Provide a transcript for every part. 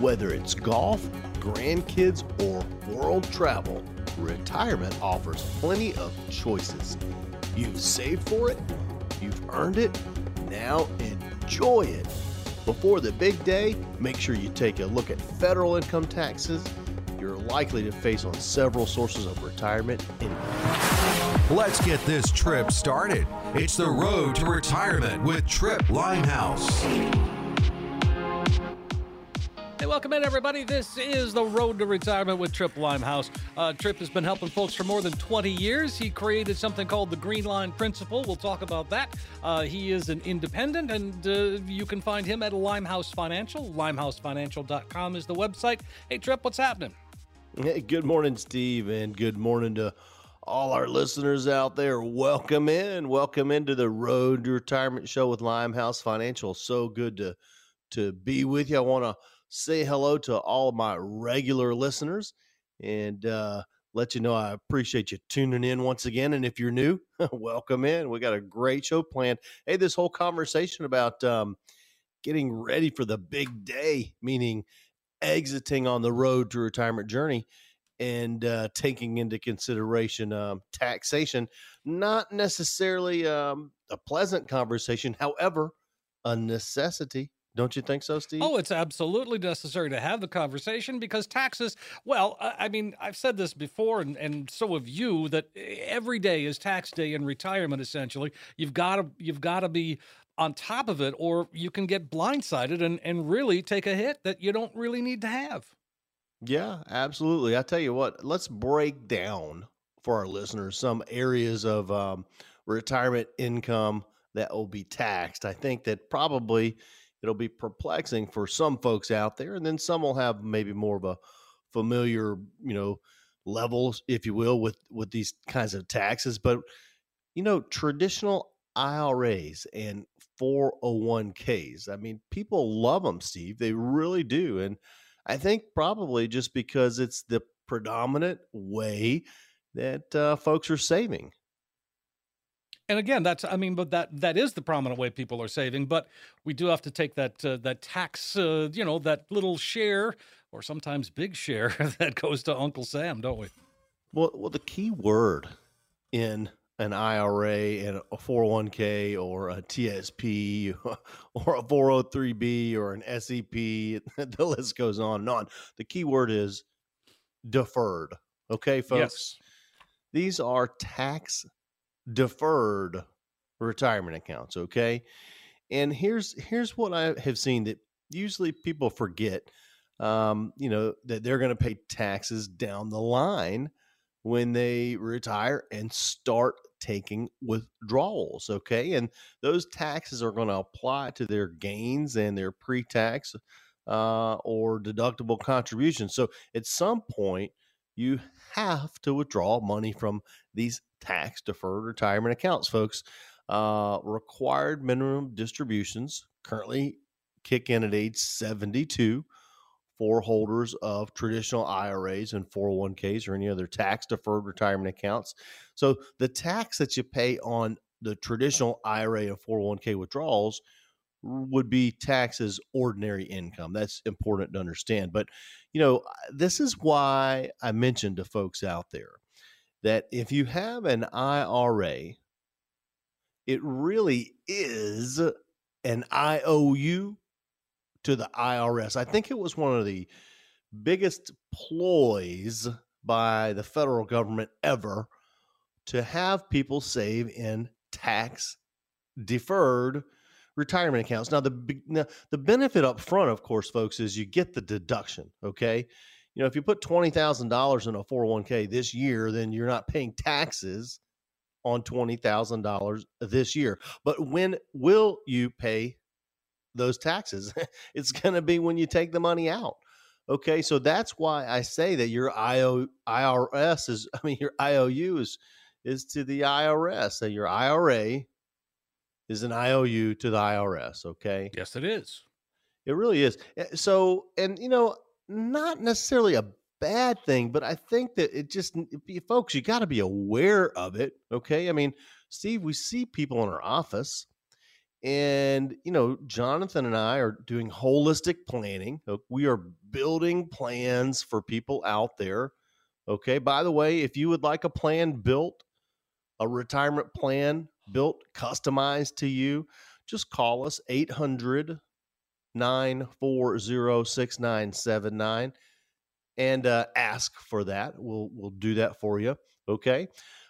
Whether it's golf, grandkids, or world travel, retirement offers plenty of choices. You've saved for it, you've earned it, now enjoy it. Before the big day, make sure you take a look at federal income taxes you're likely to face on several sources of retirement income. Let's get this trip started. It's the road to retirement with Tripp Limehouse. Welcome in, everybody. This is the Road to Retirement with Tripp Limehouse. Uh, Tripp has been helping folks for more than 20 years. He created something called the Green Line Principle. We'll talk about that. Uh, he is an independent, and uh, you can find him at Limehouse Financial. LimehouseFinancial.com is the website. Hey, Tripp, what's happening? Hey, good morning, Steve, and good morning to all our listeners out there. Welcome in. Welcome into the Road to Retirement Show with Limehouse Financial. So good to to be with you. I want to say hello to all of my regular listeners and uh, let you know I appreciate you tuning in once again. And if you're new, welcome in. We got a great show planned. Hey, this whole conversation about um, getting ready for the big day, meaning exiting on the road to retirement journey and uh, taking into consideration um, taxation, not necessarily um, a pleasant conversation, however, a necessity don't you think so, Steve? Oh, it's absolutely necessary to have the conversation because taxes, well, I mean, I've said this before, and, and so have you, that every day is tax day in retirement, essentially. You've got to you've got to be on top of it, or you can get blindsided and, and really take a hit that you don't really need to have. Yeah, absolutely. I tell you what, let's break down for our listeners some areas of um, retirement income that will be taxed. I think that probably it'll be perplexing for some folks out there, and then some will have maybe more of a familiar, you know, levels, if you will, with with these kinds of taxes. But you know, traditional IRAs and 401ks. I mean, people love them, Steve. They really do. And I think probably just because it's the predominant way that uh, folks are saving. And again, that's I mean, but that that is the prominent way people are saving. But we do have to take that uh, that tax, uh, you know, that little share or sometimes big share that goes to Uncle Sam, don't we? Well, well, the key word in an IRA and a 401k or a TSP or a 403b or an SEP, the list goes on and on. The key word is deferred. Okay, folks. Yes. These are tax deferred retirement accounts, okay? And here's here's what I have seen that usually people forget um, you know, that they're going to pay taxes down the line when they retire and start taking withdrawals. Okay. And those taxes are going to apply to their gains and their pre tax uh, or deductible contributions. So at some point, you have to withdraw money from these tax deferred retirement accounts, folks. Uh, required minimum distributions currently kick in at age 72 for holders of traditional IRAs and 401ks or any other tax deferred retirement accounts. So the tax that you pay on the traditional IRA and 401k withdrawals would be taxed as ordinary income. That's important to understand. But, you know, this is why I mentioned to folks out there that if you have an IRA, it really is an IOU to the IRS. I think it was one of the biggest ploys by the federal government ever to have people save in tax deferred retirement accounts. Now the now, the benefit up front of course folks is you get the deduction, okay? You know, if you put $20,000 in a 401k this year, then you're not paying taxes on $20,000 this year. But when will you pay those taxes. it's going to be when you take the money out. Okay, so that's why I say that your IO, IRS is, I mean, your IOU is is to the IRS. So your IRA is an IOU to the IRS. Okay. Yes, it is. It really is. Eh, so, and you know, not necessarily a bad thing, but I think that it just, folks, you got to be aware of it. Okay. I mean, Steve, we see people in our office And, you know, Jonathan and I are doing holistic planning. We are building plans for people out there. Okay. By the way, if you would like a plan built, a retirement plan built, customized to you, just call us 800 940 6979 and uh, ask for that. We'll, we'll do that for you. Okay.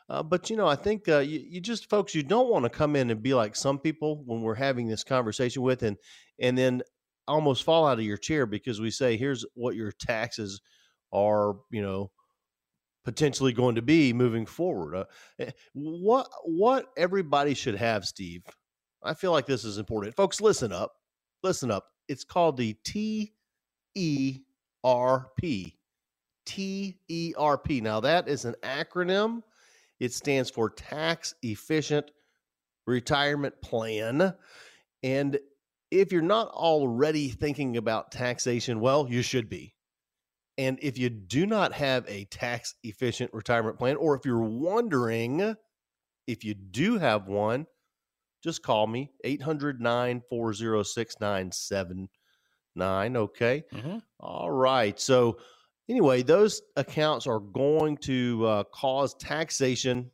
Uh, but you know, I think uh, you, you just folks, you don't want to come in and be like some people when we're having this conversation with, and and then almost fall out of your chair because we say, "Here's what your taxes are," you know, potentially going to be moving forward. Uh, eh, what what everybody should have, Steve. I feel like this is important, folks. Listen up, listen up. It's called the T E R P. T E R P. Now that is an acronym. It stands for Tax Efficient Retirement Plan. And if you're not already thinking about taxation, well, you should be. And if you do not have a tax efficient retirement plan, or if you're wondering if you do have one, just call me 800 940 6979. Okay. Mhm. All right. So, anyway, those accounts are going to uh, cause taxation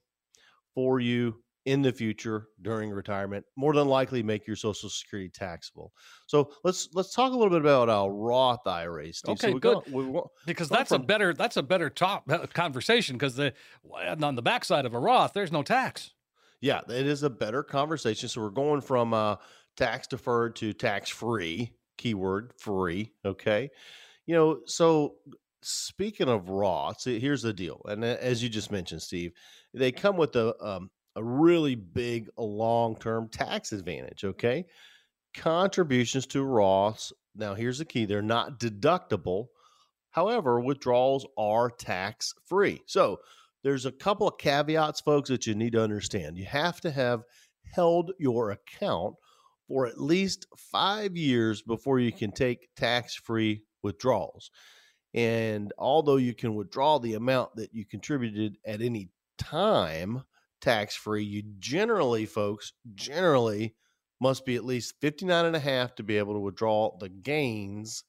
for you in the future during retirement. More than likely, make your Social Security taxable. So let's let's talk a little bit about uh, Roth IRAs. Steve. Okay, so good. We want, Because Going that's a better that's a better top uh, conversation because the on the backside of a Roth there's no tax. Yeah, it is a better conversation. So we're going from uh, tax deferred to tax free. Keyword free. Okay. You know, so speaking of Roths, he- here's the deal. And as you just mentioned, Steve, they come with a um, a really big long term tax advantage. Okay, contributions to Roths. Now, here's the key: they're not deductible. However, withdrawals are tax free. So there's a couple of caveats, folks, that you need to understand. You have to have held your account for at least five years before you can take tax free withdrawals. And although you can withdraw the amount that you contributed at any time tax free, you generally, folks, generally must be at least 59 and a half to be able to withdraw the gains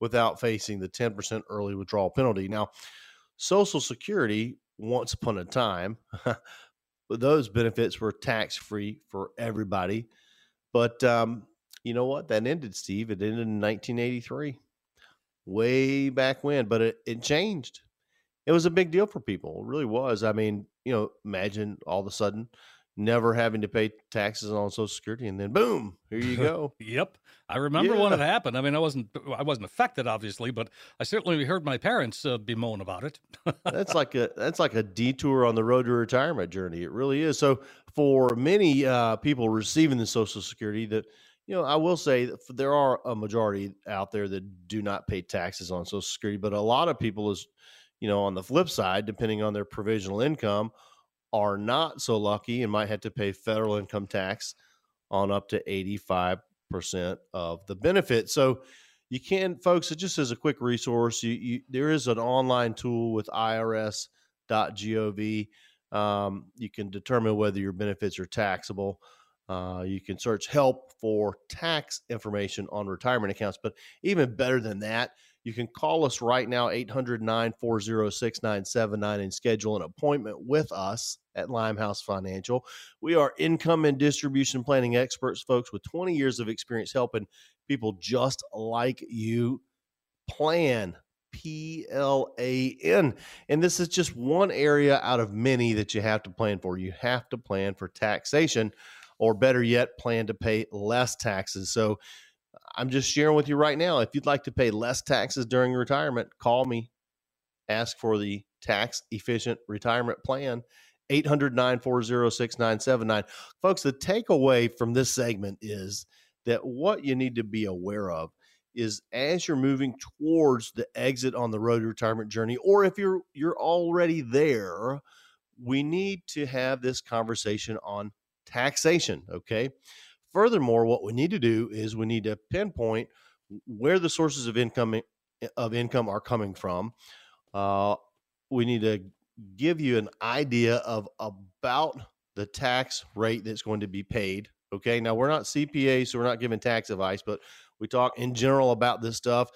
without facing the 10% early withdrawal penalty. Now, Social Security, once upon a time, but those benefits were tax free for everybody. But um, you know what? That ended, Steve. It ended in 1983, way back when. But it, it changed. It was a big deal for people. It really was. I mean, you know, imagine all of a sudden never having to pay taxes on Social Security, and then boom, here you go. Yep, I remember when it happened. I mean, I wasn't I wasn't affected obviously, but I certainly heard my parents uh, bemoan about it. that's like a that's like a detour on the road to retirement journey. It really is. So for many uh, people receiving the Social Security, that you know, I will say that there are a majority out there that do not pay taxes on Social Security, but a lot of people is, you know, on the flip side, depending on their provisional income, are not so lucky and might have to pay federal income tax on up to eighty five percent of the benefit. So you can folks it just as a quick resource you, you there is an online tool with irs.gov um, you can determine whether your benefits are taxable. Uh, you can search help for tax information on retirement accounts but even better than that you can call us right now 800-940-6979 and schedule an appointment with us at limehouse financial we are income and distribution planning experts folks with 20 years of experience helping people just like you plan P L A N. And this is just one area out of many that you have to plan for. You have to plan for taxation, or better yet, plan to pay less taxes. So I'm just sharing with you right now. If you'd like to pay less taxes during retirement, call me. Ask for the tax efficient retirement plan. 800 940 6979. Folks, the takeaway from this segment is that what you need to be aware of is as you're moving towards the exit on the road to retirement journey or if you're you're already there we need to have this conversation on taxation okay furthermore what we need to do is we need to pinpoint where the sources of income of income are coming from uh, we need to give you an idea of about the tax rate that's going to be paid Okay. Now, we're not CPA, so we're not giving tax advice, but we talk in general about this stuff.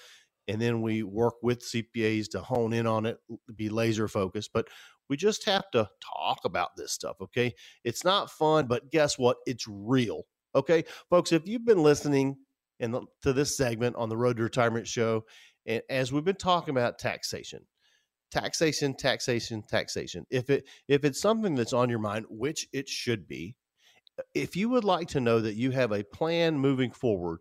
And then we work with CPAs to hone in on it, be laser focused. But we just have to talk about this stuff. Okay. It's not fun, but guess what? It's real. Okay. Folks, if you've been listening in the, to this segment on the Road to Retirement show, and as we've been talking about taxation, taxation, taxation, taxation. If it if it's something that's on your mind, which it should be, if you would like to know that you have a plan moving forward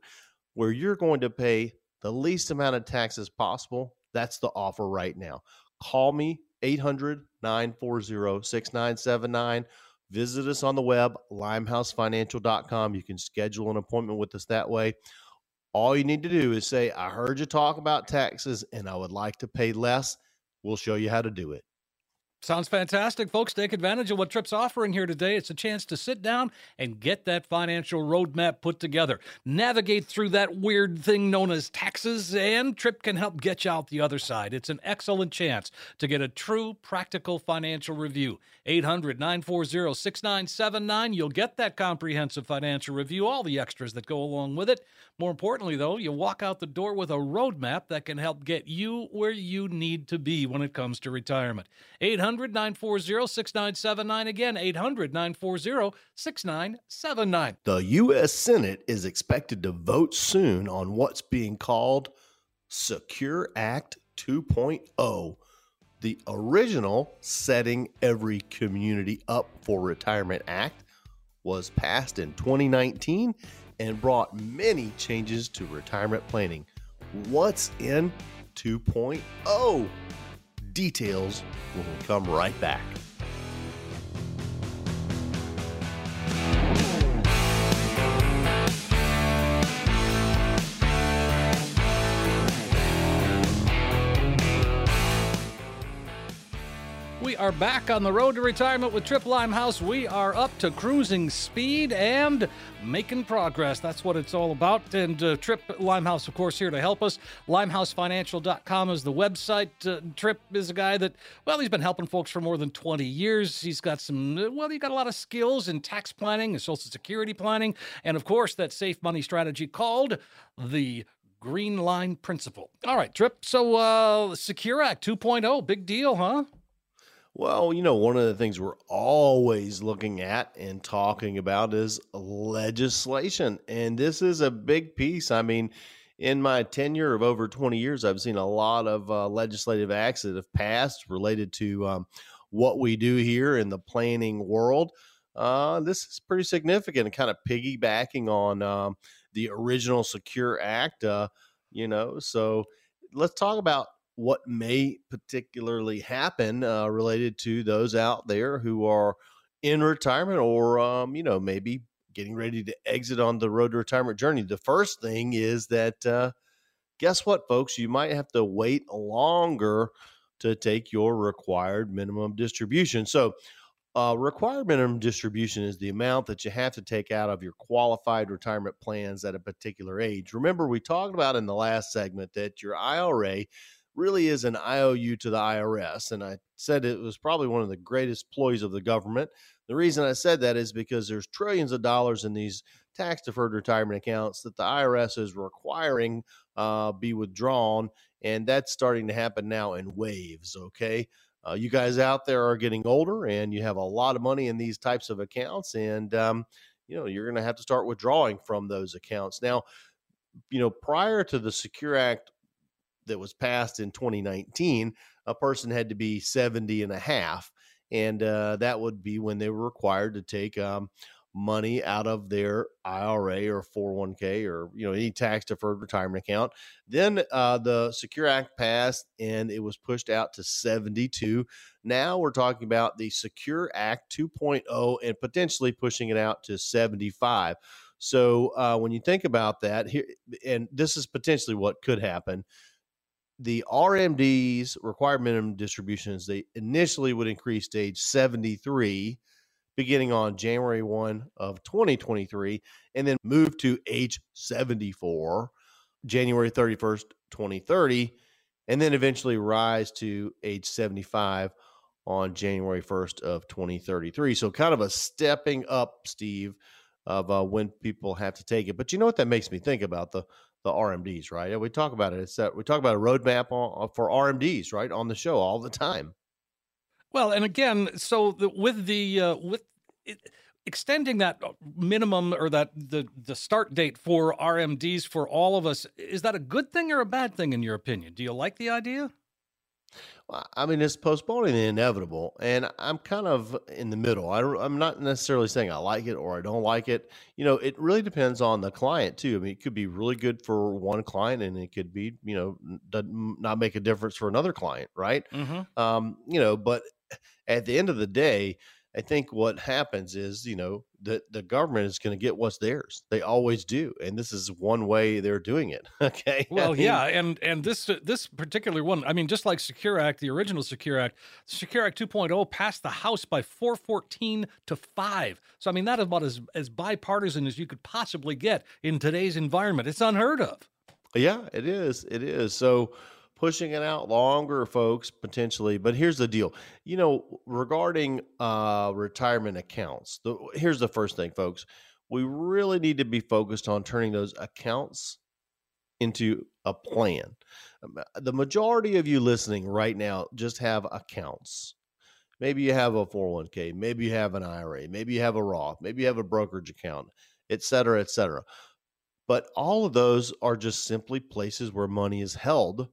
where you're going to pay the least amount of taxes possible, that's the offer right now. Call me 800 940 6979. Visit us on the web, limehousefinancial.com. You can schedule an appointment with us that way. All you need to do is say, I heard you talk about taxes and I would like to pay less. We'll show you how to do it. Sounds fantastic, folks. Take advantage of what Tripp's offering here today. It's a chance to sit down and get that financial roadmap put together. Navigate through that weird thing known as taxes, and Tripp can help get you out the other side. It's an excellent chance to get a true practical financial review. 800 940 6979. You'll get that comprehensive financial review, all the extras that go along with it. More importantly, though, you walk out the door with a roadmap that can help get you where you need to be when it comes to retirement. 800 940 6979. Again, 800 940 6979. The U.S. Senate is expected to vote soon on what's being called Secure Act 2.0. The original Setting Every Community Up for Retirement Act was passed in 2019 and brought many changes to retirement planning. What's in 2.0? Details when we come right back. Are back on the road to retirement with Tripp Limehouse. We are up to cruising speed and making progress. That's what it's all about. And uh, Tripp Limehouse, of course, here to help us. LimeHouseFinancial.com is the website. Uh, Tripp is a guy that, well, he's been helping folks for more than 20 years. He's got some, well, he's got a lot of skills in tax planning and Social Security planning. And of course, that safe money strategy called the Green Line Principle. All right, Tripp. So, uh, Secure Act 2.0, big deal, huh? Well, you know, one of the things we're always looking at and talking about is legislation. And this is a big piece. I mean, in my tenure of over 20 years, I've seen a lot of uh, legislative acts that have passed related to um, what we do here in the planning world. Uh, this is pretty significant and kind of piggybacking on um, the original Secure Act, uh, you know. So let's talk about what may particularly happen uh, related to those out there who are in retirement or um, you know maybe getting ready to exit on the road to retirement journey. The first thing is that uh, guess what folks? You might have to wait longer to take your required minimum distribution. So uh, required minimum distribution is the amount that you have to take out of your qualified retirement plans at a particular age. Remember, we talked about in the last segment that your IRA really is an IOU to the IRS. And I said it was probably one of the greatest ploys of the government. The reason I said that is because there's trillions of dollars in these tax deferred retirement accounts that the IRS is requiring uh, be withdrawn. And that's starting to happen now in waves. Okay. Uh, you guys out there are getting older and you have a lot of money in these types of accounts. And, um, you know, you're going to have to start withdrawing from those accounts. Now, you know, prior to the Secure Act that was passed in 2019, a person had to be 70 and a half. And uh, that would be when they were required to take um, money out of their IRA or 401k or you know any tax deferred retirement account. Then uh, the Secure Act passed and it was pushed out to 72. Now we're talking about the Secure Act 2.0 and potentially pushing it out to 75. So uh, when you think about that here, and this is potentially what could happen the RMD's required minimum distributions, they initially would increase to age 73 beginning on January 1 of 2023 and then move to age 74 January 31st, 2030 and then eventually rise to age 75 on January 1st of 2033. So kind of a stepping up, Steve, of uh, when people have to take it. But you know what that makes me think about the the RMDs, right? And We talk about it. It's that we talk about a roadmap on, for RMDs, right, on the show all the time. Well, and again, so the, with the uh, with it, extending that uh, minimum or that the the start date for RMDs for all of us is that a good thing or a bad thing in your opinion? Do you like the idea? I mean, it's postponing the inevitable, and I'm kind of in the middle. I, am not necessarily saying I like it or I don't like it. You know, it really depends on the client too. I mean, it could be really good for one client, and it could be, you know, not make a difference for another client, right? Mm-hmm. Um, you know, but at the end of the day, I think what happens is, you know, the the government is going to get what's theirs. They always do, and this is one way they're doing it. Okay. Well, I mean, yeah, and and this this particular one, I mean, just like Secure Act, the original Secure Act, Secure Act 2.0 passed the House by 414 to five. So I mean, that is about as as bipartisan as you could possibly get in today's environment. It's unheard of. Yeah, it is. It is. So pushing it out longer, folks, potentially. But here's the deal. You know, regarding uh, retirement accounts, the, here's the first thing, folks. We really need to be focused on turning those accounts into a plan. Um, uh, the majority of you listening right now just have accounts. Maybe you have a 401k, maybe you have an IRA, maybe you have a Roth, maybe you have a brokerage account, et cetera, et cetera. But all of those are just simply places where money is held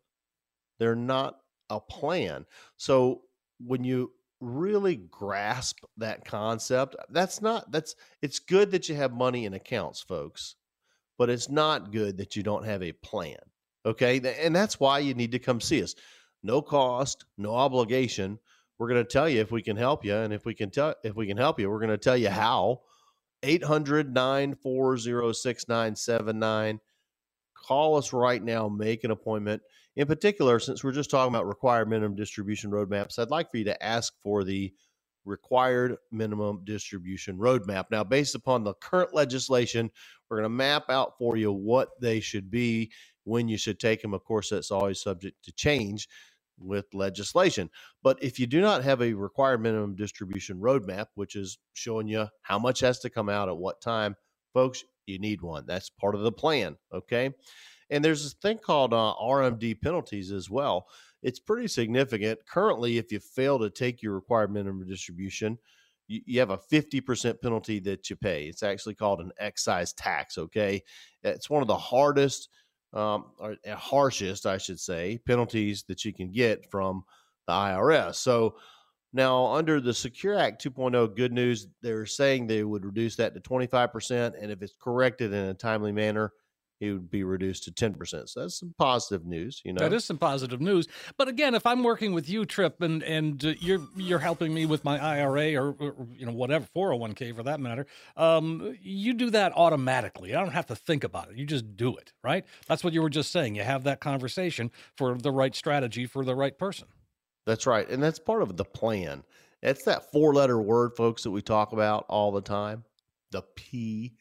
they're not a plan. So when you really grasp that concept, uh, that's not that's it's good that you have money in accounts, folks, but it's not good that you don't have a plan. Okay? And that's why you need to come see us. No cost, no obligation. We're going to tell you if we can help you and if we can tell if we can help you, we're going to tell you how. 800 940 6979 call us right now, make an appointment. In particular, since we're just talking about required minimum distribution roadmaps, I'd like for you to ask for the required minimum distribution roadmap. Now, based upon the current legislation, we're going to map out for you what they should be, when you should take them. Of course, that's always subject to change with legislation. But if you do not have a required minimum distribution roadmap, which is showing you how much has to come out at what time, folks, you need one. That's part of the plan. Okay. And there's this thing called uh, RMD penalties as well. It's pretty significant. Currently, if you fail to take your required minimum distribution, you, you have a 50% penalty that you pay. It's actually called an excise tax. Okay. It's one of the hardest, um, or uh, harshest, I should say, penalties that you can get from the IRS. So, now, under the Secure Act 2.0, good news, they're saying they would reduce that to 25%. And if it's corrected in a timely manner, it would be reduced to 10%. So that's some positive news, you know. That is some positive news. But again, if I'm working with you Tripp and and uh, you're you're helping me with my IRA or, or, you know whatever 401k for that matter, um, you do that automatically. I don't have to think about it. You just do it, right? That's what you were just saying. You have that conversation for the right strategy for the right person. That's right. And that's part of the plan. It's that four letter word, folks, that we talk about all the time the P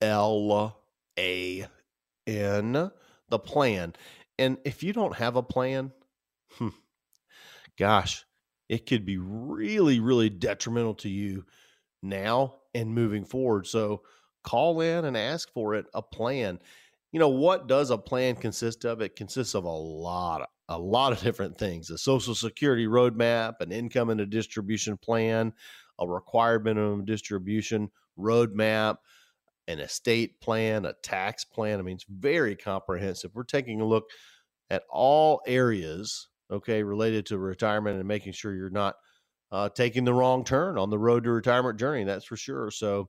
L A N, the plan. And if you don't have a plan, hmm, gosh, it could be really, really detrimental to you now and moving forward. So call in and ask for it, a plan. You know, what does a plan consist of? It consists of a lot a lot of different things a social security roadmap, an income and a distribution plan, a required minimum distribution roadmap, an estate plan, a tax plan. I mean, it's very comprehensive. We're taking a look at all areas, okay, related to retirement and making sure you're not uh, taking the wrong turn on the road to retirement journey. That's for sure. So,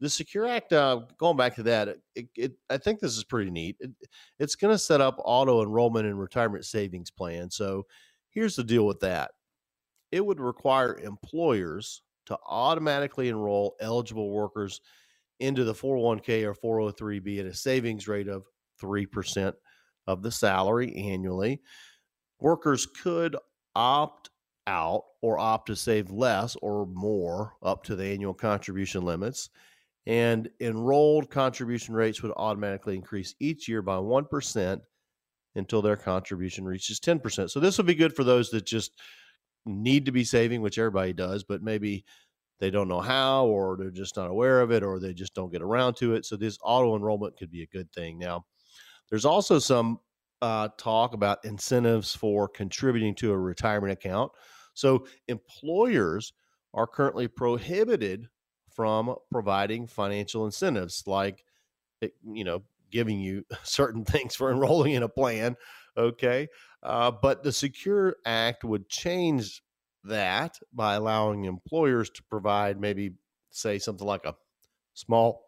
the Secure Act, uh, going back to that, it, it, I think this is pretty neat. It, it's going to set up auto enrollment and retirement savings plan. So here's the deal with that it would require employers to automatically enroll eligible workers into the 401k or 403b at a savings rate of 3% of the salary annually. Workers could opt out or opt to save less or more up to the annual contribution limits and enrolled contribution rates would automatically increase each year by 1% until their contribution reaches 10%. So this will be good for those that just need to be saving, which everybody does, but maybe they don't know how, or they're just not aware of it, or they just don't get around to it. So this auto enrollment could be a good thing. Now, there's also some uh, talk about incentives for contributing to a retirement account. So employers are currently prohibited from providing financial incentives like eh, you know giving you certain things for enrolling in a plan okay uh, but the secure act would change that by allowing employers to provide maybe say something like a small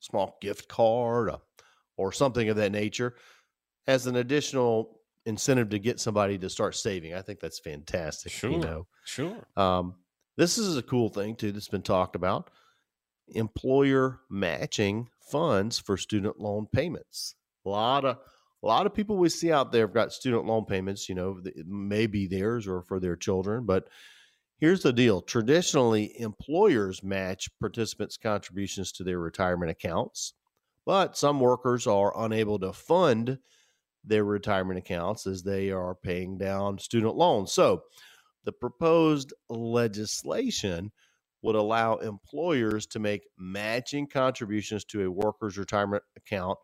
small gift card uh, or something of that nature as an additional incentive to get somebody to start saving i think that's fantastic Sure. you know Sure. um, this is a cool thing too that's been talked about employer matching funds for student loan payments a lot of a lot of people we see out there have got student loan payments you know maybe theirs or for their children but here's the deal. Traditionally employers match participants contributions to their retirement accounts but some workers are unable to fund their retirement accounts as they are paying down student loans. So the proposed legislation would allow employers to make matching contributions to a worker's retirement account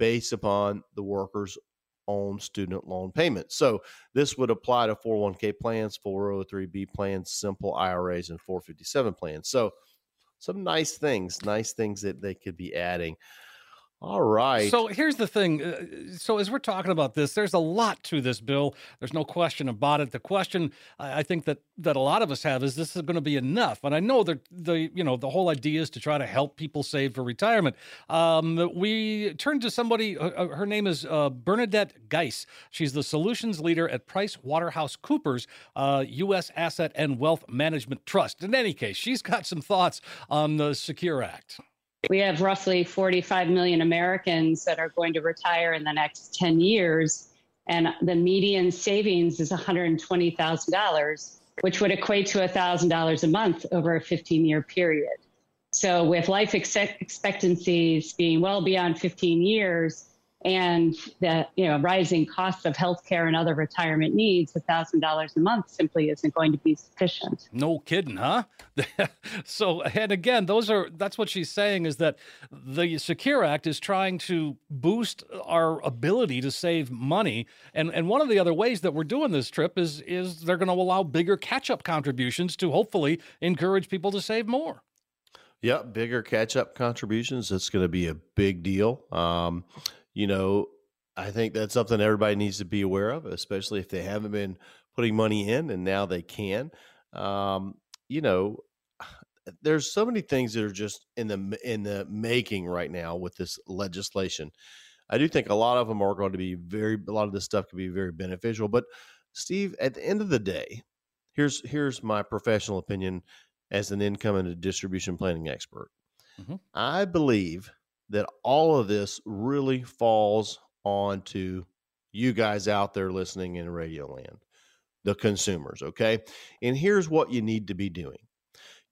based upon the worker's own student loan payments. So this would apply to 401k plans, 403b plans, simple IRAs, and 457 plans. So some nice things, nice things that they could be adding. All right. So here's the thing. uh, So as we're talking about this, there's a lot to this bill. There's no question about it. The question I think that that a lot of us have is this is going to be enough? And I know that the you know the whole idea is to try to help people save for retirement. Um, we turned to somebody. uh, uh, Her name is uh, Bernadette Geis. She's the solutions leader at Price Waterhouse Coopers uh, U.S. Asset and Wealth Management Trust. In any case, she's got some thoughts on the Secure Act. We have roughly 45 million Americans that are going to retire in the next 10 years, and the median savings is $120,000, which would equate to $1,000 a month over a 15 year period. So, with life expectancies being well beyond 15 years and the you know rising costs of healthcare and other retirement needs, $1,000 a month simply isn't going to be sufficient. No kidding, huh? so, and again, those are that's what she's saying is that the Secure Act is trying to boost our ability to save money, and and one of the other ways that we're doing this trip is is they're going to allow bigger catch-up contributions to hopefully encourage people to save more. Yep, bigger catch up contributions. That's going to be a big deal. Um, you know, I think that's something everybody needs to be aware of, especially if they haven't been putting money in and now they can. Um, you know, there's so many things that are just in the in the making right now with this legislation. I do think a lot of them are going to be very a lot of this stuff could be very beneficial. But Steve, at the end of the day, here's here's my professional opinion as an income and a distribution planning expert. Mhm. I believe that all of this really falls onto you guys out there listening in radio land, the consumers, okay? And here's what you need to be doing.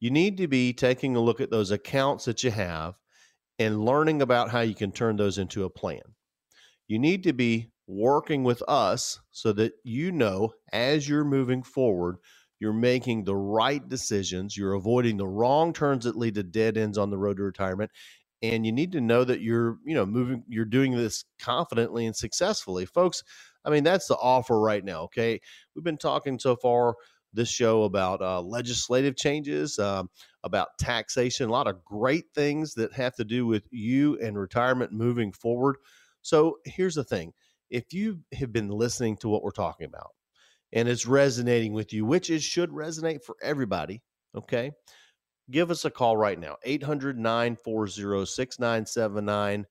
You need to be taking a look at those accounts that you have and learning about how you can turn those into a plan. You need to be working with us so that you know as you're moving forward, you're making the right decisions, you're avoiding the wrong turns that lead to dead ends on the road to retirement, and you need to know that you're, you know, moving you're doing this confidently and successfully. Folks, I mean, that's the offer right now, okay? We've been talking so far this show about uh, legislative changes, um, about taxation, a lot of great things that have to do with you and retirement moving forward. So here's the thing if you have been listening to what we're talking about and it's resonating with you, which it should resonate for everybody, okay? Give us a call right now, 800 940 6979,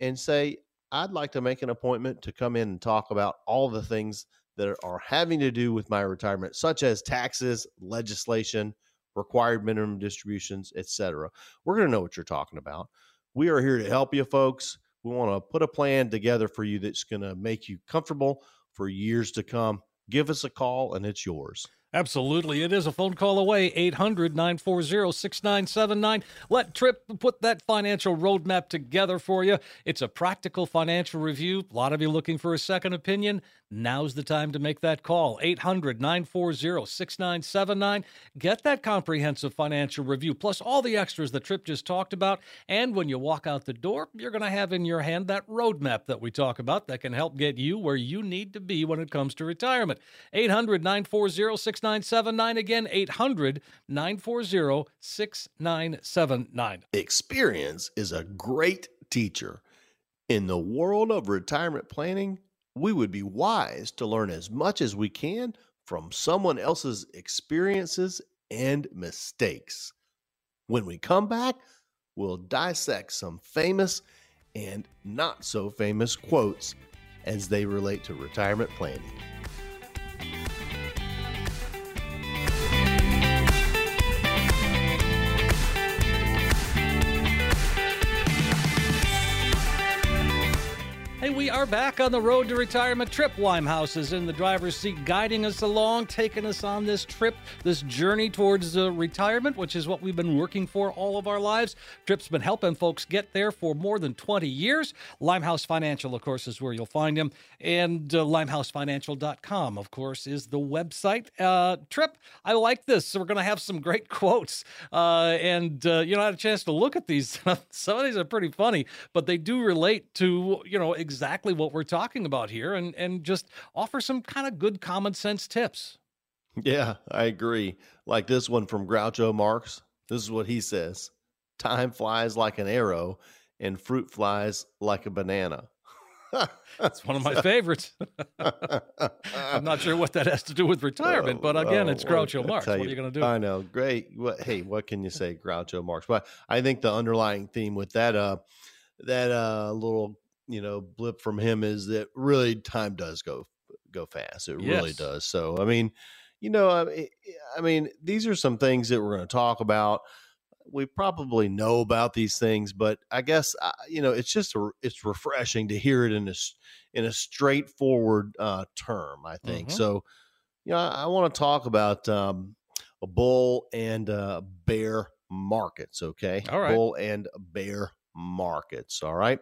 and say, I'd like to make an appointment to come in and talk about all the things that are having to do with my retirement, such as taxes, legislation, required minimum distributions, etc. We're going to know what you're talking about. We are here to help you, folks. We want to put a plan together for you that's going to make you comfortable for years to come. Give us a call and it's yours. Absolutely. It is a phone call away, 800 940 6979. Let Tripp put that financial roadmap together for you. It's a practical financial review. A lot of you looking for a second opinion. Now's the time to make that call. 800 940 6979. Get that comprehensive financial review, plus all the extras that Tripp just talked about. And when you walk out the door, you're going to have in your hand that roadmap that we talk about that can help get you where you need to be when it comes to retirement. 800 940 6979. Again, 800 940 6979. Experience is a great teacher. In the world of retirement planning, we would be wise to learn as much as we can from someone else's experiences and mistakes. When we come back, we'll dissect some famous and not so famous quotes as they relate to retirement planning. We are back on the road to retirement. Tripp Limehouse is in the driver's seat, guiding us along, taking us on this trip, this journey towards uh, retirement, which is what we've been working for all of our lives. Tripp's been helping folks get there for more than 20 years. Limehouse Financial, of course, is where you'll find him. And uh, limehousefinancial.com, of course, is the website. Uh, Tripp, I like this. So we're going to have some great quotes. Uh, and, uh, you know, I had a chance to look at these. some of these are pretty funny, but they do relate to, you know, exactly what we're talking about here and, and just offer some kind of good common sense tips. Yeah, I agree. Like this one from Groucho Marx. This is what he says Time flies like an arrow, and fruit flies like a banana. That's one of my favorites. I'm not sure what that has to do with retirement, but again, Oh, it's Groucho Marx. What are you going to do? I know. Great. What, hey, what can you say, Groucho Marx? But I think the underlying theme with that uh that uh little you know blip from him is that really time does go go fast. It really does. So I mean, you know, I mean, I mean, these are some things that we're going to talk about. We probably know about these things, but I guess uh, you know it's just a, it's refreshing to hear it in a in a straightforward uh, term. I think Mhm. so. You know, I, I want to talk about um, a bull and uh, bear markets. Okay, All right. bull and bear markets. All right.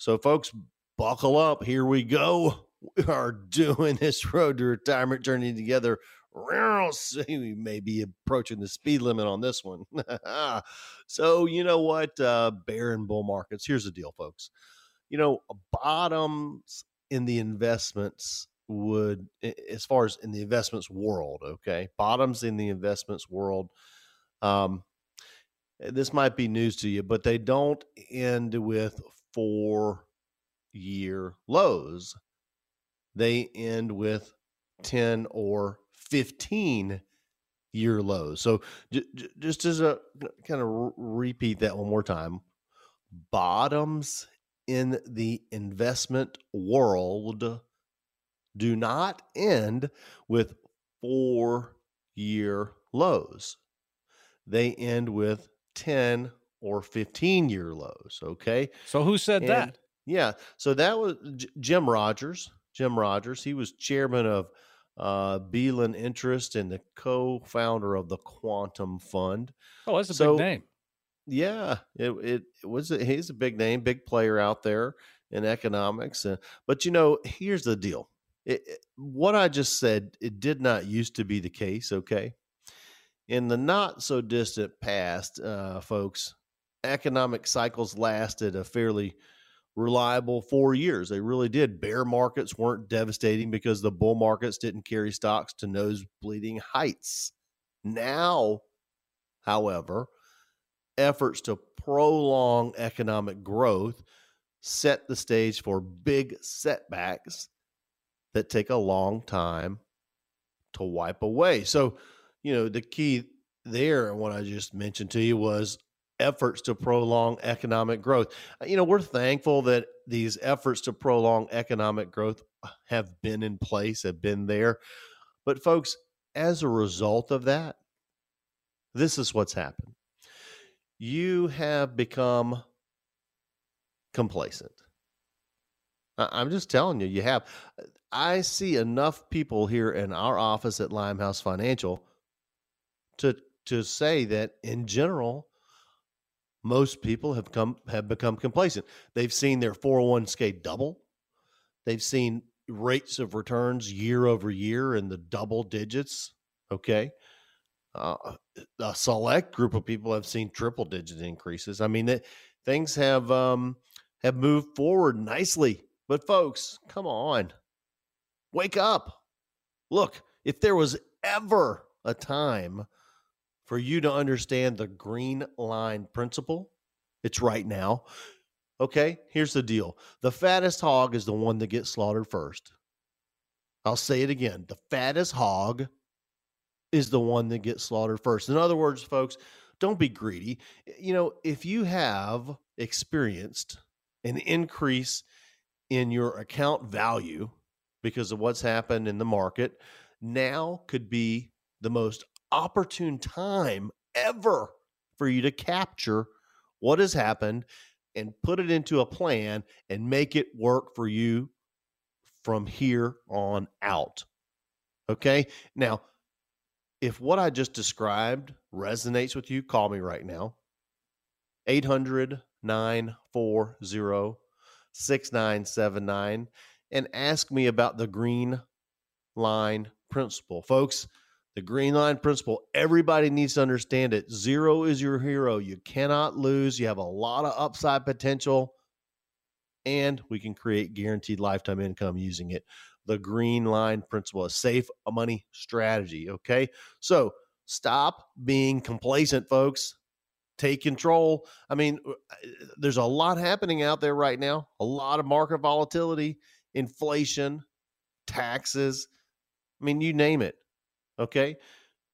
So, folks, buckle up. Here we go. We are doing this road to retirement journey together. We may be approaching the speed limit on this one. so, you know what? Uh, bear and bull markets. Here's the deal, folks. You know, bottoms in the investments would, as far as in the investments world, okay, bottoms in the investments world. Um, this might be news to you, but they don't end with four year lows. They end with 10 or 15 year lows. So j- j- just as a kind of r- repeat that one more time bottoms in the investment world do not end with four year lows. They end with 10 or 15 year lows. Okay. So who said And- that? Yeah. So that was J- Jim Rogers. Jim Rogers. He was chairman of uh, Beeland Interest and the co founder of the Quantum Fund. Oh, that's a so- big name. Yeah, it, it, it was. A, he's a big name, big player out there in economics. Uh, but you know, here's the deal. It, it- what I just said, it did not used to be the case. Okay, in the not so distant past, uh, folks, economic cycles lasted a fairly reliable four years. They really did. Bear markets weren't devastating because the bull markets didn't carry stocks to nose bleeding heights. Now, however, efforts to prolong economic growth set the stage for big setbacks that take a long time to wipe away. So, you know, the key there, what I just mentioned to you was efforts to prolong economic growth. Uh, You know, we're thankful that these efforts to prolong economic growth have been in place, have been there. But, folks, as a result of that, this is what's happened. You have become complacent. I'm just telling you, you have. I see enough people here in our office at Limehouse Financial to to say that in general, most people have come have become complacent. They've seen their 401k double. They've seen rates of returns year over year in the double digits. Okay. Uh, a select group of people have seen triple digit increases. I mean, it, things have um, have moved forward nicely. But folks, come on, wake up! Look, if there was ever a time for you to understand the green line principle, it's right now. Okay, here's the deal the fattest hog is the one that gets slaughtered first. I'll say it again the fattest hog is the one that gets slaughtered first. In other words, folks, don't be greedy. You know, if you have experienced an increase in your account value because of what's happened in the market, now could be the most opportune time ever for you to capture what has happened and put it into a plan and make it work for you from here on out. Okay. Now, if what I just described resonates with you, call me right now. 800 940 6979 and ask me about the green line principle. Folks, the green line principle, everybody needs to understand it. Zero is your hero. You cannot lose. You have a lot of upside potential, and we can create guaranteed lifetime income using it. The green line principle, a safe money strategy. Okay. So stop being complacent, folks. Take control. I mean, uh, there's a lot happening out there right now, a lot of market volatility, inflation, taxes. I mean, you name it. Okay.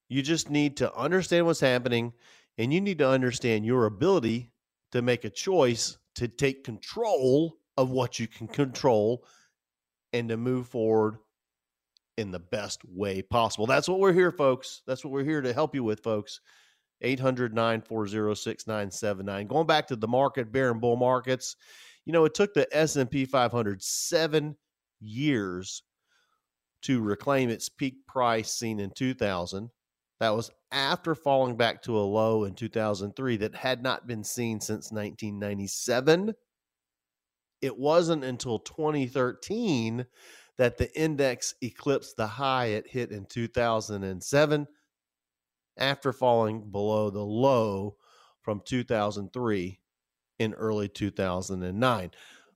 You just need to understand what's happening and you need to understand your ability to make a choice to take control of what you can control and to move forward in the best way possible. That's what we're here, folks. That's what we're here to help you with, folks. 800 940 6979. Going back to the market, bear and bull markets, you know, it took the S&P 500 seven years to reclaim its peak price seen in 2000. That was after falling back to a low in 2003 that had not been seen since 1997. It wasn't until 2013 that the index eclipsed the high it hit in 2007 after falling below the low from 2003 in early 2009.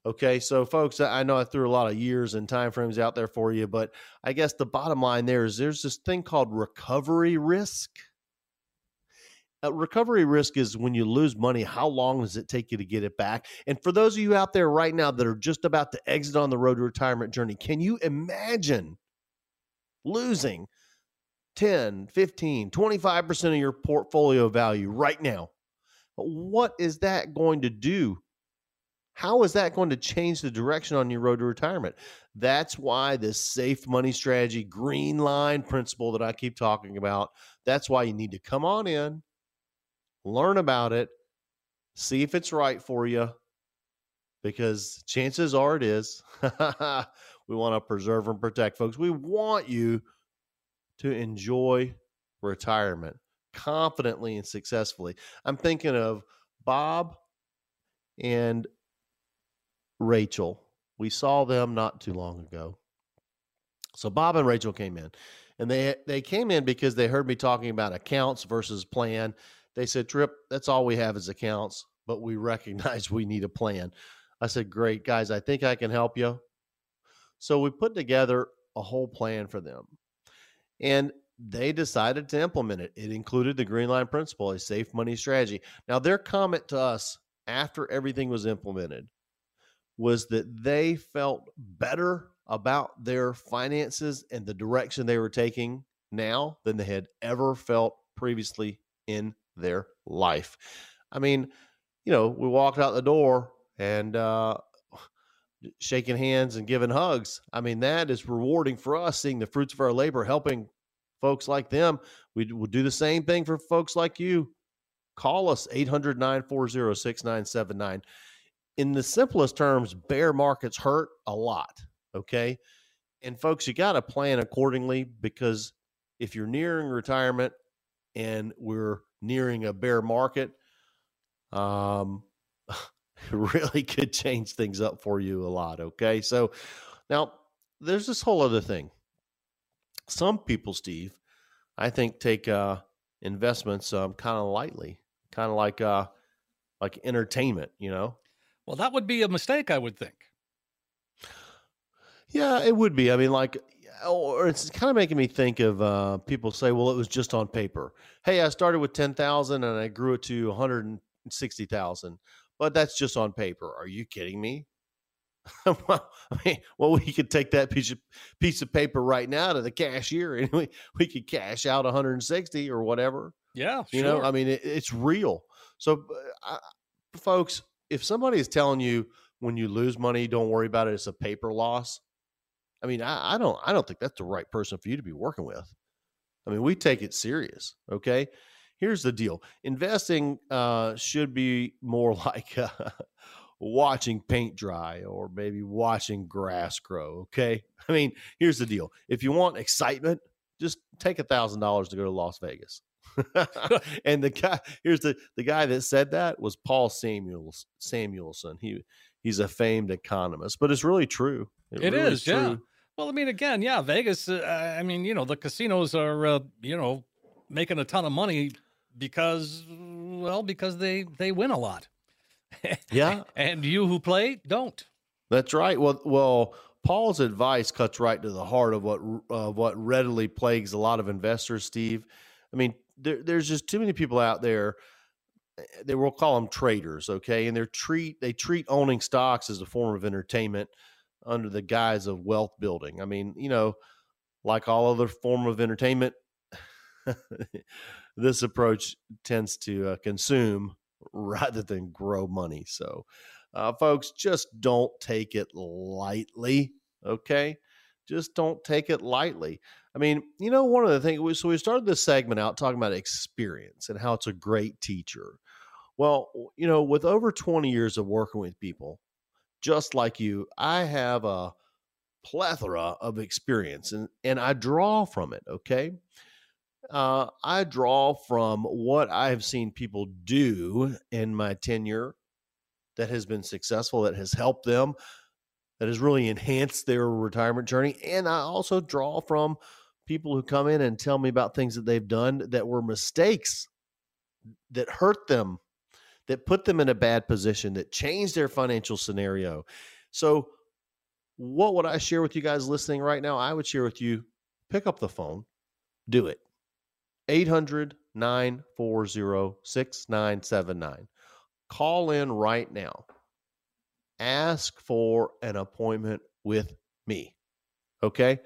Okay, so folks, I know I threw a lot of years and time frames out there for you, but I guess the bottom line there is there's this thing called recovery risk. Uh, recovery risk is when you lose money, how long does it take you to get it back? And for those of you out there right now that are just about to exit on the road to retirement journey, can you imagine losing 10, 15, 25% of your portfolio value right now? What is that going to do how is that going to change the direction on your road to retirement? That's why this safe money strategy, green line principle that I keep talking about, that's why you need to come on in, learn about it, see if it's right for you, because chances are it is. we want to preserve and protect folks. We want you to enjoy retirement confidently and successfully. I'm thinking of Bob and Rachel. We saw them not too long ago. So Bob and Rachel came in, and they they came in because they heard me talking about accounts versus plan. They said, "Tripp, that's all we have is accounts, but we recognize we need a plan." I said, "Great, guys, I think I can help you." So we put together a whole plan for them. And they decided to implement it. It included the Green Line Principle, a safe money strategy. Now, their comment to us after everything was implemented was that they felt better about their finances and the direction they were taking now than they had ever felt previously in their life. I mean, you know, we walked out the door and uh, shaking hands and giving hugs. I mean, that is rewarding for us seeing the fruits of our labor, helping folks like them. We will do the same thing for folks like you. Call us 800 940 6979 in the simplest terms, bear markets hurt a lot. Okay. And folks, you got to plan accordingly because if you're nearing retirement and we're nearing a bear market, um, really could change things up for you a lot. Okay. So now there's this whole other thing. Some people, Steve, I think take uh, investments um, kind of lightly, kind of like uh, like entertainment, you know. Well, that would be a mistake, I would think. Yeah, it would be. I mean, like, or it's kind of making me think of uh, people say, "Well, it was just on paper." Hey, I started with ten thousand and I grew it to one hundred and sixty thousand, but that's just on paper. Are you kidding me? well, I mean, well, we could take that piece of piece of paper right now to the cashier, and we, we could cash out 160 or whatever. Yeah, you sure. know, I mean, it, it's real. So, uh, folks, if somebody is telling you when you lose money, don't worry about it, it's a paper loss. I mean, I, I don't, I don't think that's the right person for you to be working with. I mean, we take it serious. Okay, here's the deal: investing uh, should be more like. Uh, watching paint dry or maybe watching grass grow. Okay. I mean, here's the deal if you want excitement, just take a thousand dollars to go to Las Vegas. and the guy here's the the guy that said that was Paul Samuels Samuelson. He he's a famed economist, but it's really true. it, it really is, is yeah. Well, I mean, again, yeah, Vegas. Uh, I mean, you know, the casinos are, uh, you know, making a ton of money because, well, because they they win a lot. yeah. and you who play don't. That's right. Well, well, Paul's advice cuts right to the heart of what uh, what readily plagues a lot of investors. Steve, I mean, there, there's just too many people out there. Eh, they will call them traders, okay, and they treat they treat owning stocks as a form of entertainment under the guise of wealth building. I mean, you know, like all other form of entertainment, this approach tends to uh, consume rather than grow money. So, uh, folks, just don't take it lightly. Okay. Just don't take it lightly. I mean, you know, one of the things, so we started this segment out talking about experience and how it's a great teacher. Well, you know, with over 20 years of working with people, just like you, I have a plethora of experience and, and I draw from it. Okay uh, I draw from what I've seen people do in my tenure that has been successful, that has helped them, that has really enhanced their retirement journey. And I also draw from people who come in and tell me about things that they've done that were mistakes that hurt them, that put them in a bad position, that changed their financial scenario. So, what would I share with you guys listening right now? I would share with you pick up the phone, do it 800 940 6979. Call in right now. Ask for an appointment with me. Okay.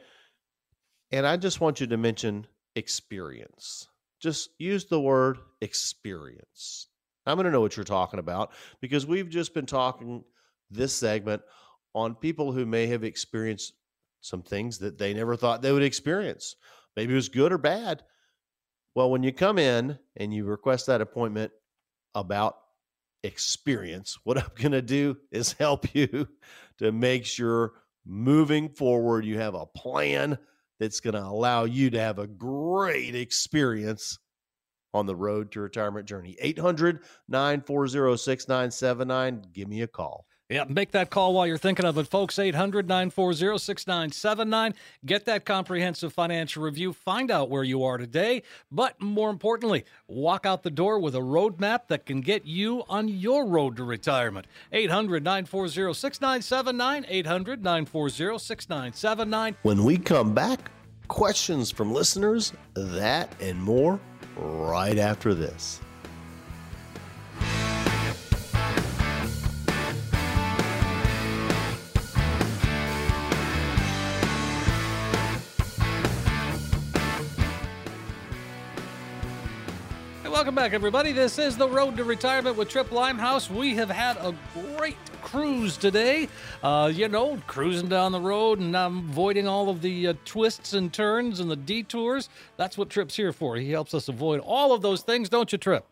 And I just want you to mention experience. Just use the word experience. I'm going to know what you're talking about because we've just been talking this segment on people who may have experienced some things that they never thought they would experience. Maybe it was good or bad, well, when you come in and you request that appointment about experience, what I'm going to do is help you to make sure moving forward you have a plan that's going to allow you to have a great experience on the road to retirement journey. 800 940 6979. Give me a call. Yeah, make that call while you're thinking of it, folks. 800 940 6979. Get that comprehensive financial review. Find out where you are today. But more importantly, walk out the door with a roadmap that can get you on your road to retirement. 800 940 6979. 800 940 6979. When we come back, questions from listeners, that and more right after this. Welcome back, everybody. This is the Road to Retirement with Tripp Limehouse. We have had a great cruise today. Uh, you know, cruising down the road and um, avoiding all of the uh, twists and turns and the detours. That's what Tripp's here for. He helps us avoid all of those things, don't you, Tripp?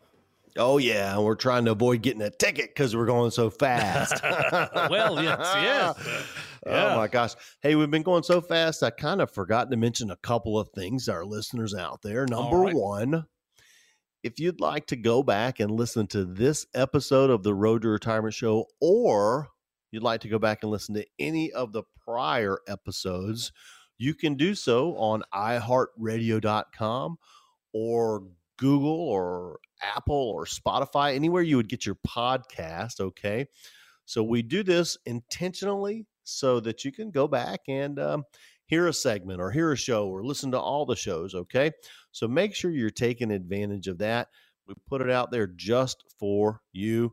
Oh yeah, we're trying to avoid getting a ticket because we're going so fast. well, yes, yes. Oh my gosh. Hey, we've been going so fast. I kind of forgot to mention a couple of things our listeners out there. Number right. one, if you'd like to go back and listen to this episode of the Road to Retirement Show, or you'd like to go back and listen to any of the prior episodes, you can do so on iHeartRadio.com or Google or Apple or Spotify, anywhere you would get your podcast. Okay. So we do this intentionally so that you can go back and um, hear a segment or hear a show or listen to all the shows. Okay. So make sure you're taking advantage of that. We put it out there just for you.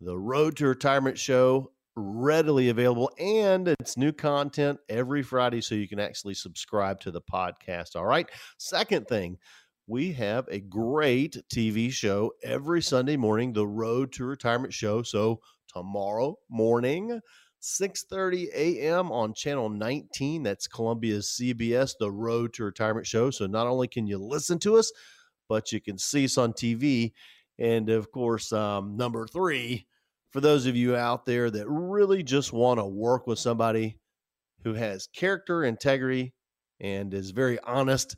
The Road to Retirement Show, readily available, and it's new content every Friday, so you can actually subscribe to the podcast. All right. Second thing, we have a great TV show every Sunday morning, The Road to Retirement Show. So tomorrow morning, 6:30 a.m. on channel 19. That's Columbia's CBS, The Road to Retirement Show. So not only can you listen to us, but you can see us on TV. And of course, um, number three, for those of you out there that really just want to work with somebody who has character, integrity, and is very honest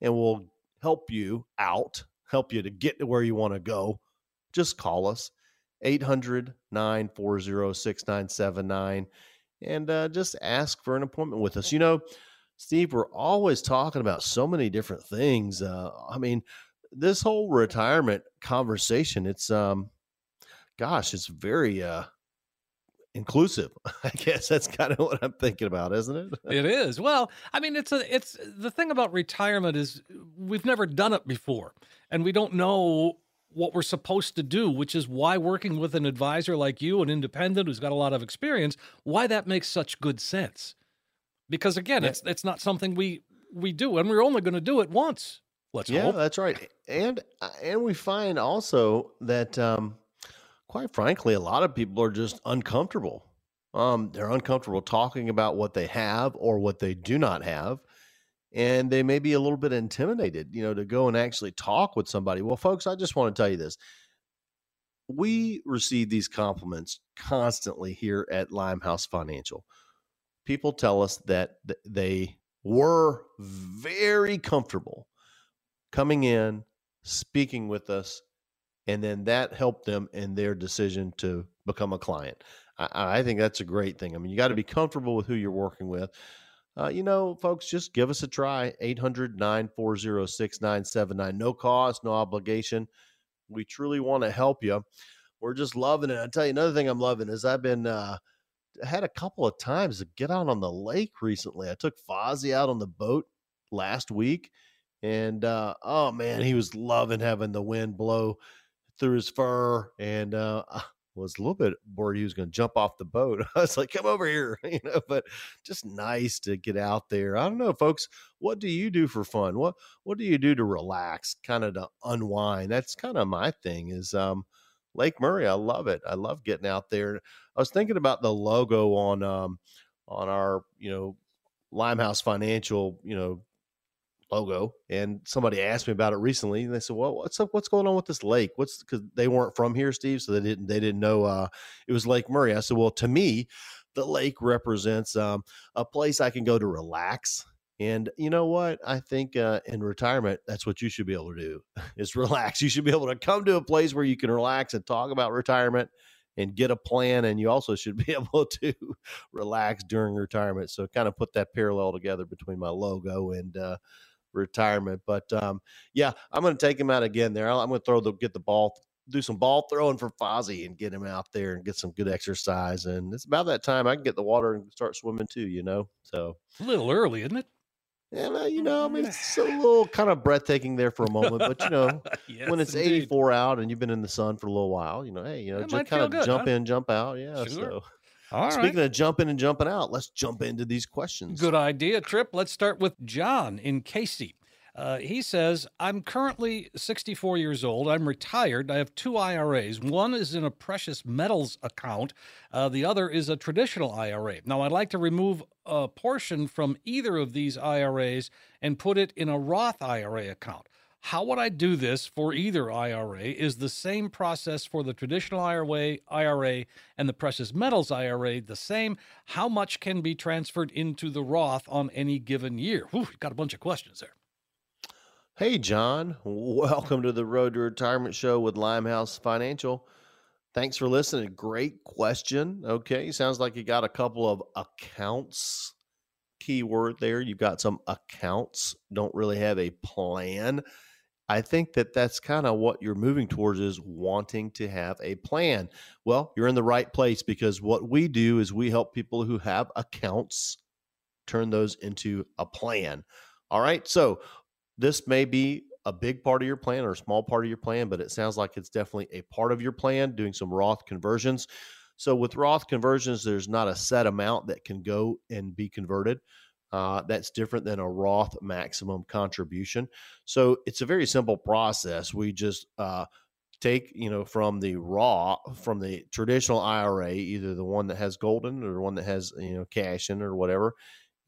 and will help you out, help you to get to where you want to go, just call us 800 940 6979 and uh, just ask for an appointment with us. You know, Steve, we're always talking about so many different things. Uh, I mean, this whole retirement conversation, it's, um, gosh, it's very, uh, inclusive. I guess that's kind of what I'm thinking about, isn't it? it is. Well, I mean, it's a it's the thing about retirement is we've never done it before, and we don't know what we're supposed to do, which is why working with an advisor like you, an independent who's got a lot of experience, why that makes such good sense. Because again, Yeah. it's it's not something we we do, and we're only going to do it once. Let's yeah, hope. that's right. And uh, and we find also that um quite frankly a lot of people are just uncomfortable. Um they're uncomfortable talking about what they have or what they do not have. And they may be a little bit intimidated, you know, to go and actually talk with somebody. Well, folks, I just want to tell you this. Mm-hmm. We receive these compliments constantly here at Limehouse Financial. People tell us that th- they were very comfortable coming in, speaking with us, and then that helped them in their decision to become a client. I, I think that's a great thing. I mean, you got to be comfortable with who you're working with. Uh, you know, folks, just give us a try. 800 940 6979. No cost, no obligation. We truly want to help you. We're just loving it. I tell you, another thing I'm loving is I've been, uh, had a couple of times to get out on the lake recently. I took Fozzie out on the boat last week and uh, oh man, he was loving having the wind blow through his fur, and uh, was a little bit worried he was going to jump off the boat. I was like, "Come over here," you know. But just nice to get out there. I don't know, folks. What do you do for fun? What What do you do to relax, kind of to unwind? That's kind of my thing. Is um, Lake Murray. I love it. I love getting out there. I was thinking about the logo on um, on our you know Limehouse Financial you know logo and somebody asked me about it recently and they said well what's up what's going on with this lake? What's because they weren't from here steve so they didn't they didn't know uh it was lake murray. I said well to me the lake represents um a place i can go to relax and you know what? I think uh in retirement that's what you should be able to do is relax. You should be able to come to a place where you can relax and talk about retirement and get a plan and you also should be able to relax during retirement. So kind of put that parallel together between my logo and uh retirement. But um, yeah, I'm going to take him out again there. I'm going to throw the get the ball, do some ball throwing for Fozzie and get him out there and get some good exercise. And it's about that time I can get the water and start swimming too. You know, so a little early, isn't it? and uh, you know, I mean, it's a little kind of breathtaking there for a moment, but you know. yes, when it's indeed. 84 out and you've been in the sun for a little while, you know, hey, you know, That just kind of good, jump huh? in, jump out. Yeah. Sure. So, All right. speaking of jumping and jumping out, let's jump into these questions. Good idea, Tripp. Let's start with John in Cayce. Uh, he says, I'm currently 64 years old. I'm retired. I have two IRAs. One is in a precious metals account, uh, the other is a traditional IRA. Now, I'd like to remove a portion from either of these IRAs and put it in a Roth IRA account. How would I do this for either IRA? Is the same process for the traditional IRA, IRA and the precious metals IRA the same? How much can be transferred into the Roth on any given year? Whew, got a bunch of questions there. Hey, John. Welcome to the Road to Retirement Show with Limehouse Financial. Thanks for listening. Great question. Okay. Sounds like you got a couple of accounts keyword there. You've got some accounts, don't really have a plan. I think that that's kind of what you're moving towards is wanting to have a plan. Well, you're in the right place because what we do is we help people who have accounts turn those into a plan. All right. So this may be a big part of your plan or a small part of your plan, but it sounds like it's definitely a part of your plan doing some Roth conversions. So with Roth conversions, there's not a set amount that can go and be converted. Uh, that's different than a Roth maximum contribution. So it's a very simple process. We just uh, take, you know, from the raw, from the traditional IRA, either the one that has golden or the one that has, you know, cash in or whatever,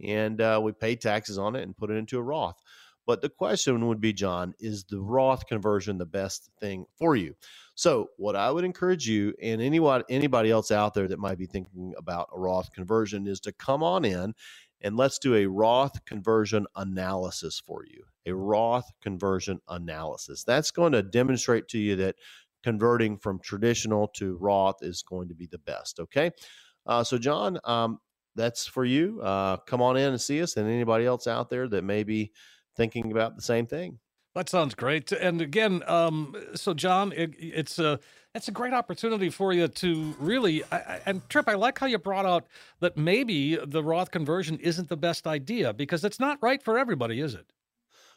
and uh, we pay taxes on it and put it into a Roth. But the question would be, John, is the Roth conversion the best thing for you? So, what I would encourage you and anyone, anybody else out there that might be thinking about a Roth conversion is to come on in and let's do a Roth conversion analysis for you. A Roth conversion analysis. That's going to demonstrate to you that converting from traditional to Roth is going to be the best. Okay. Uh, so, John, um, that's for you. Uh, come on in and see us, and anybody else out there that may be thinking about the same thing. That sounds great. And again, um, so John, it, it's a it's a great opportunity for you to really. I, and Tripp, I like how you brought out that maybe the Roth conversion isn't the best idea because it's not right for everybody, is it?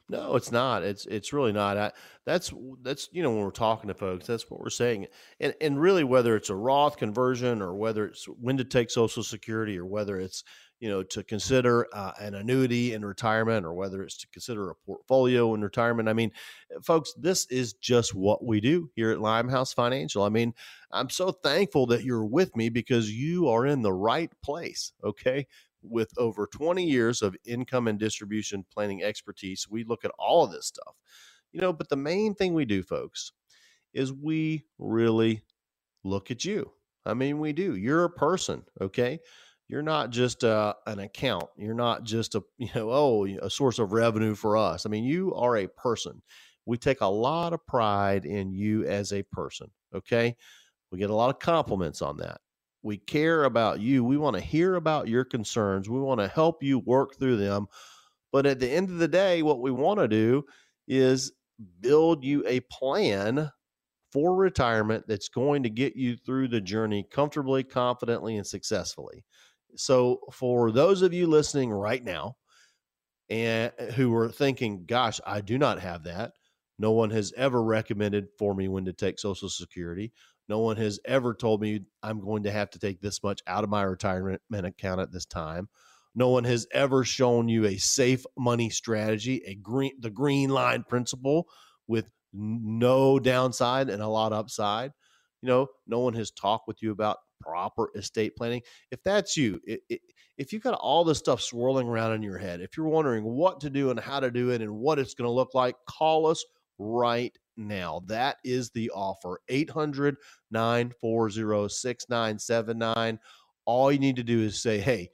No, it's not. It's it's really not. I, that's that's you know when we're talking to folks, that's what we're saying. And and really, whether it's a Roth conversion or whether it's when to take Social Security or whether it's you know, to consider uh, an annuity in retirement or whether it's to consider a portfolio in retirement. I mean, uh, folks, this is just what we do here at Limehouse Financial. I mean, I'm so thankful that you're with me because you are in the right place. Okay. With over 20 years of income and distribution planning expertise, we look at all of this stuff, you know, but the main thing we do, folks, is we really look at you. I mean, we do. You're a person, okay? You're not just uh, an account. You're not just a you know oh a source of revenue for us. I mean, you are a person. We take a lot of pride in you as a person. Okay, we get a lot of compliments on that. We care about you. We want to hear about your concerns. We want to help you work through them. But at the end of the day, what we want to do is build you a plan for retirement that's going to get you through the journey comfortably, confidently, and successfully. So, for those of you listening right now and eh, who are thinking, gosh, I do not have that. No one has ever recommended for me when to take Social Security. No one has ever told me I'm going to have to take this much out of my retirement account at this time. No one has ever shown you a safe money strategy, a green the green line principle with no downside and a lot upside. You know, no one has talked with you about proper estate planning. If that's you, it, it, if you've got all this stuff swirling around in your head, if you're wondering what to do and how to do it and what it's going to look like, call us right now. That is the offer 800 940 6979. All you need to do is say, Hey,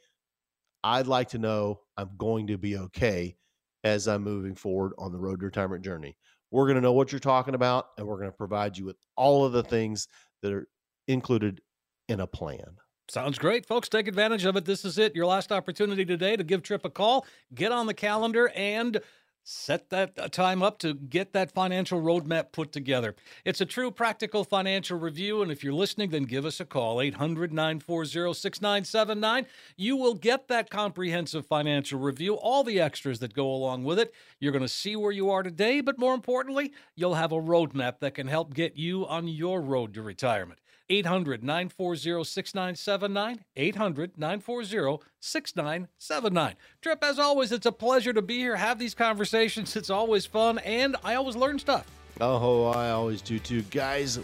I'd like to know I'm going to be okay as I'm moving forward on the road to retirement journey. We're going to know what you're talking about, and we're going to provide you with all of the things that are included in a plan. Sounds great, folks. Take advantage of it. This is it. Your last opportunity today to give Tripp a call, get on the calendar, and set that uh, time up to get that financial roadmap put together. It's a true practical financial review, and if you're listening, then give us a call 800 940 6979. You will get that comprehensive financial review, all the extras that go along with it. You're going to see where you are today, but more importantly, you'll have a roadmap that can help get you on your road to retirement. 800 940 6979. 800 940 6979. Tripp, as always, it's a pleasure to be here, have these conversations. It's always fun, and I always learn stuff. Oh, I always do too. Guys,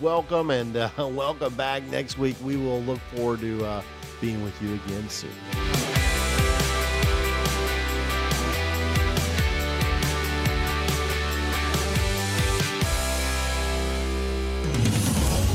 welcome and uh, welcome back next week. We will look forward to uh, being with you again soon.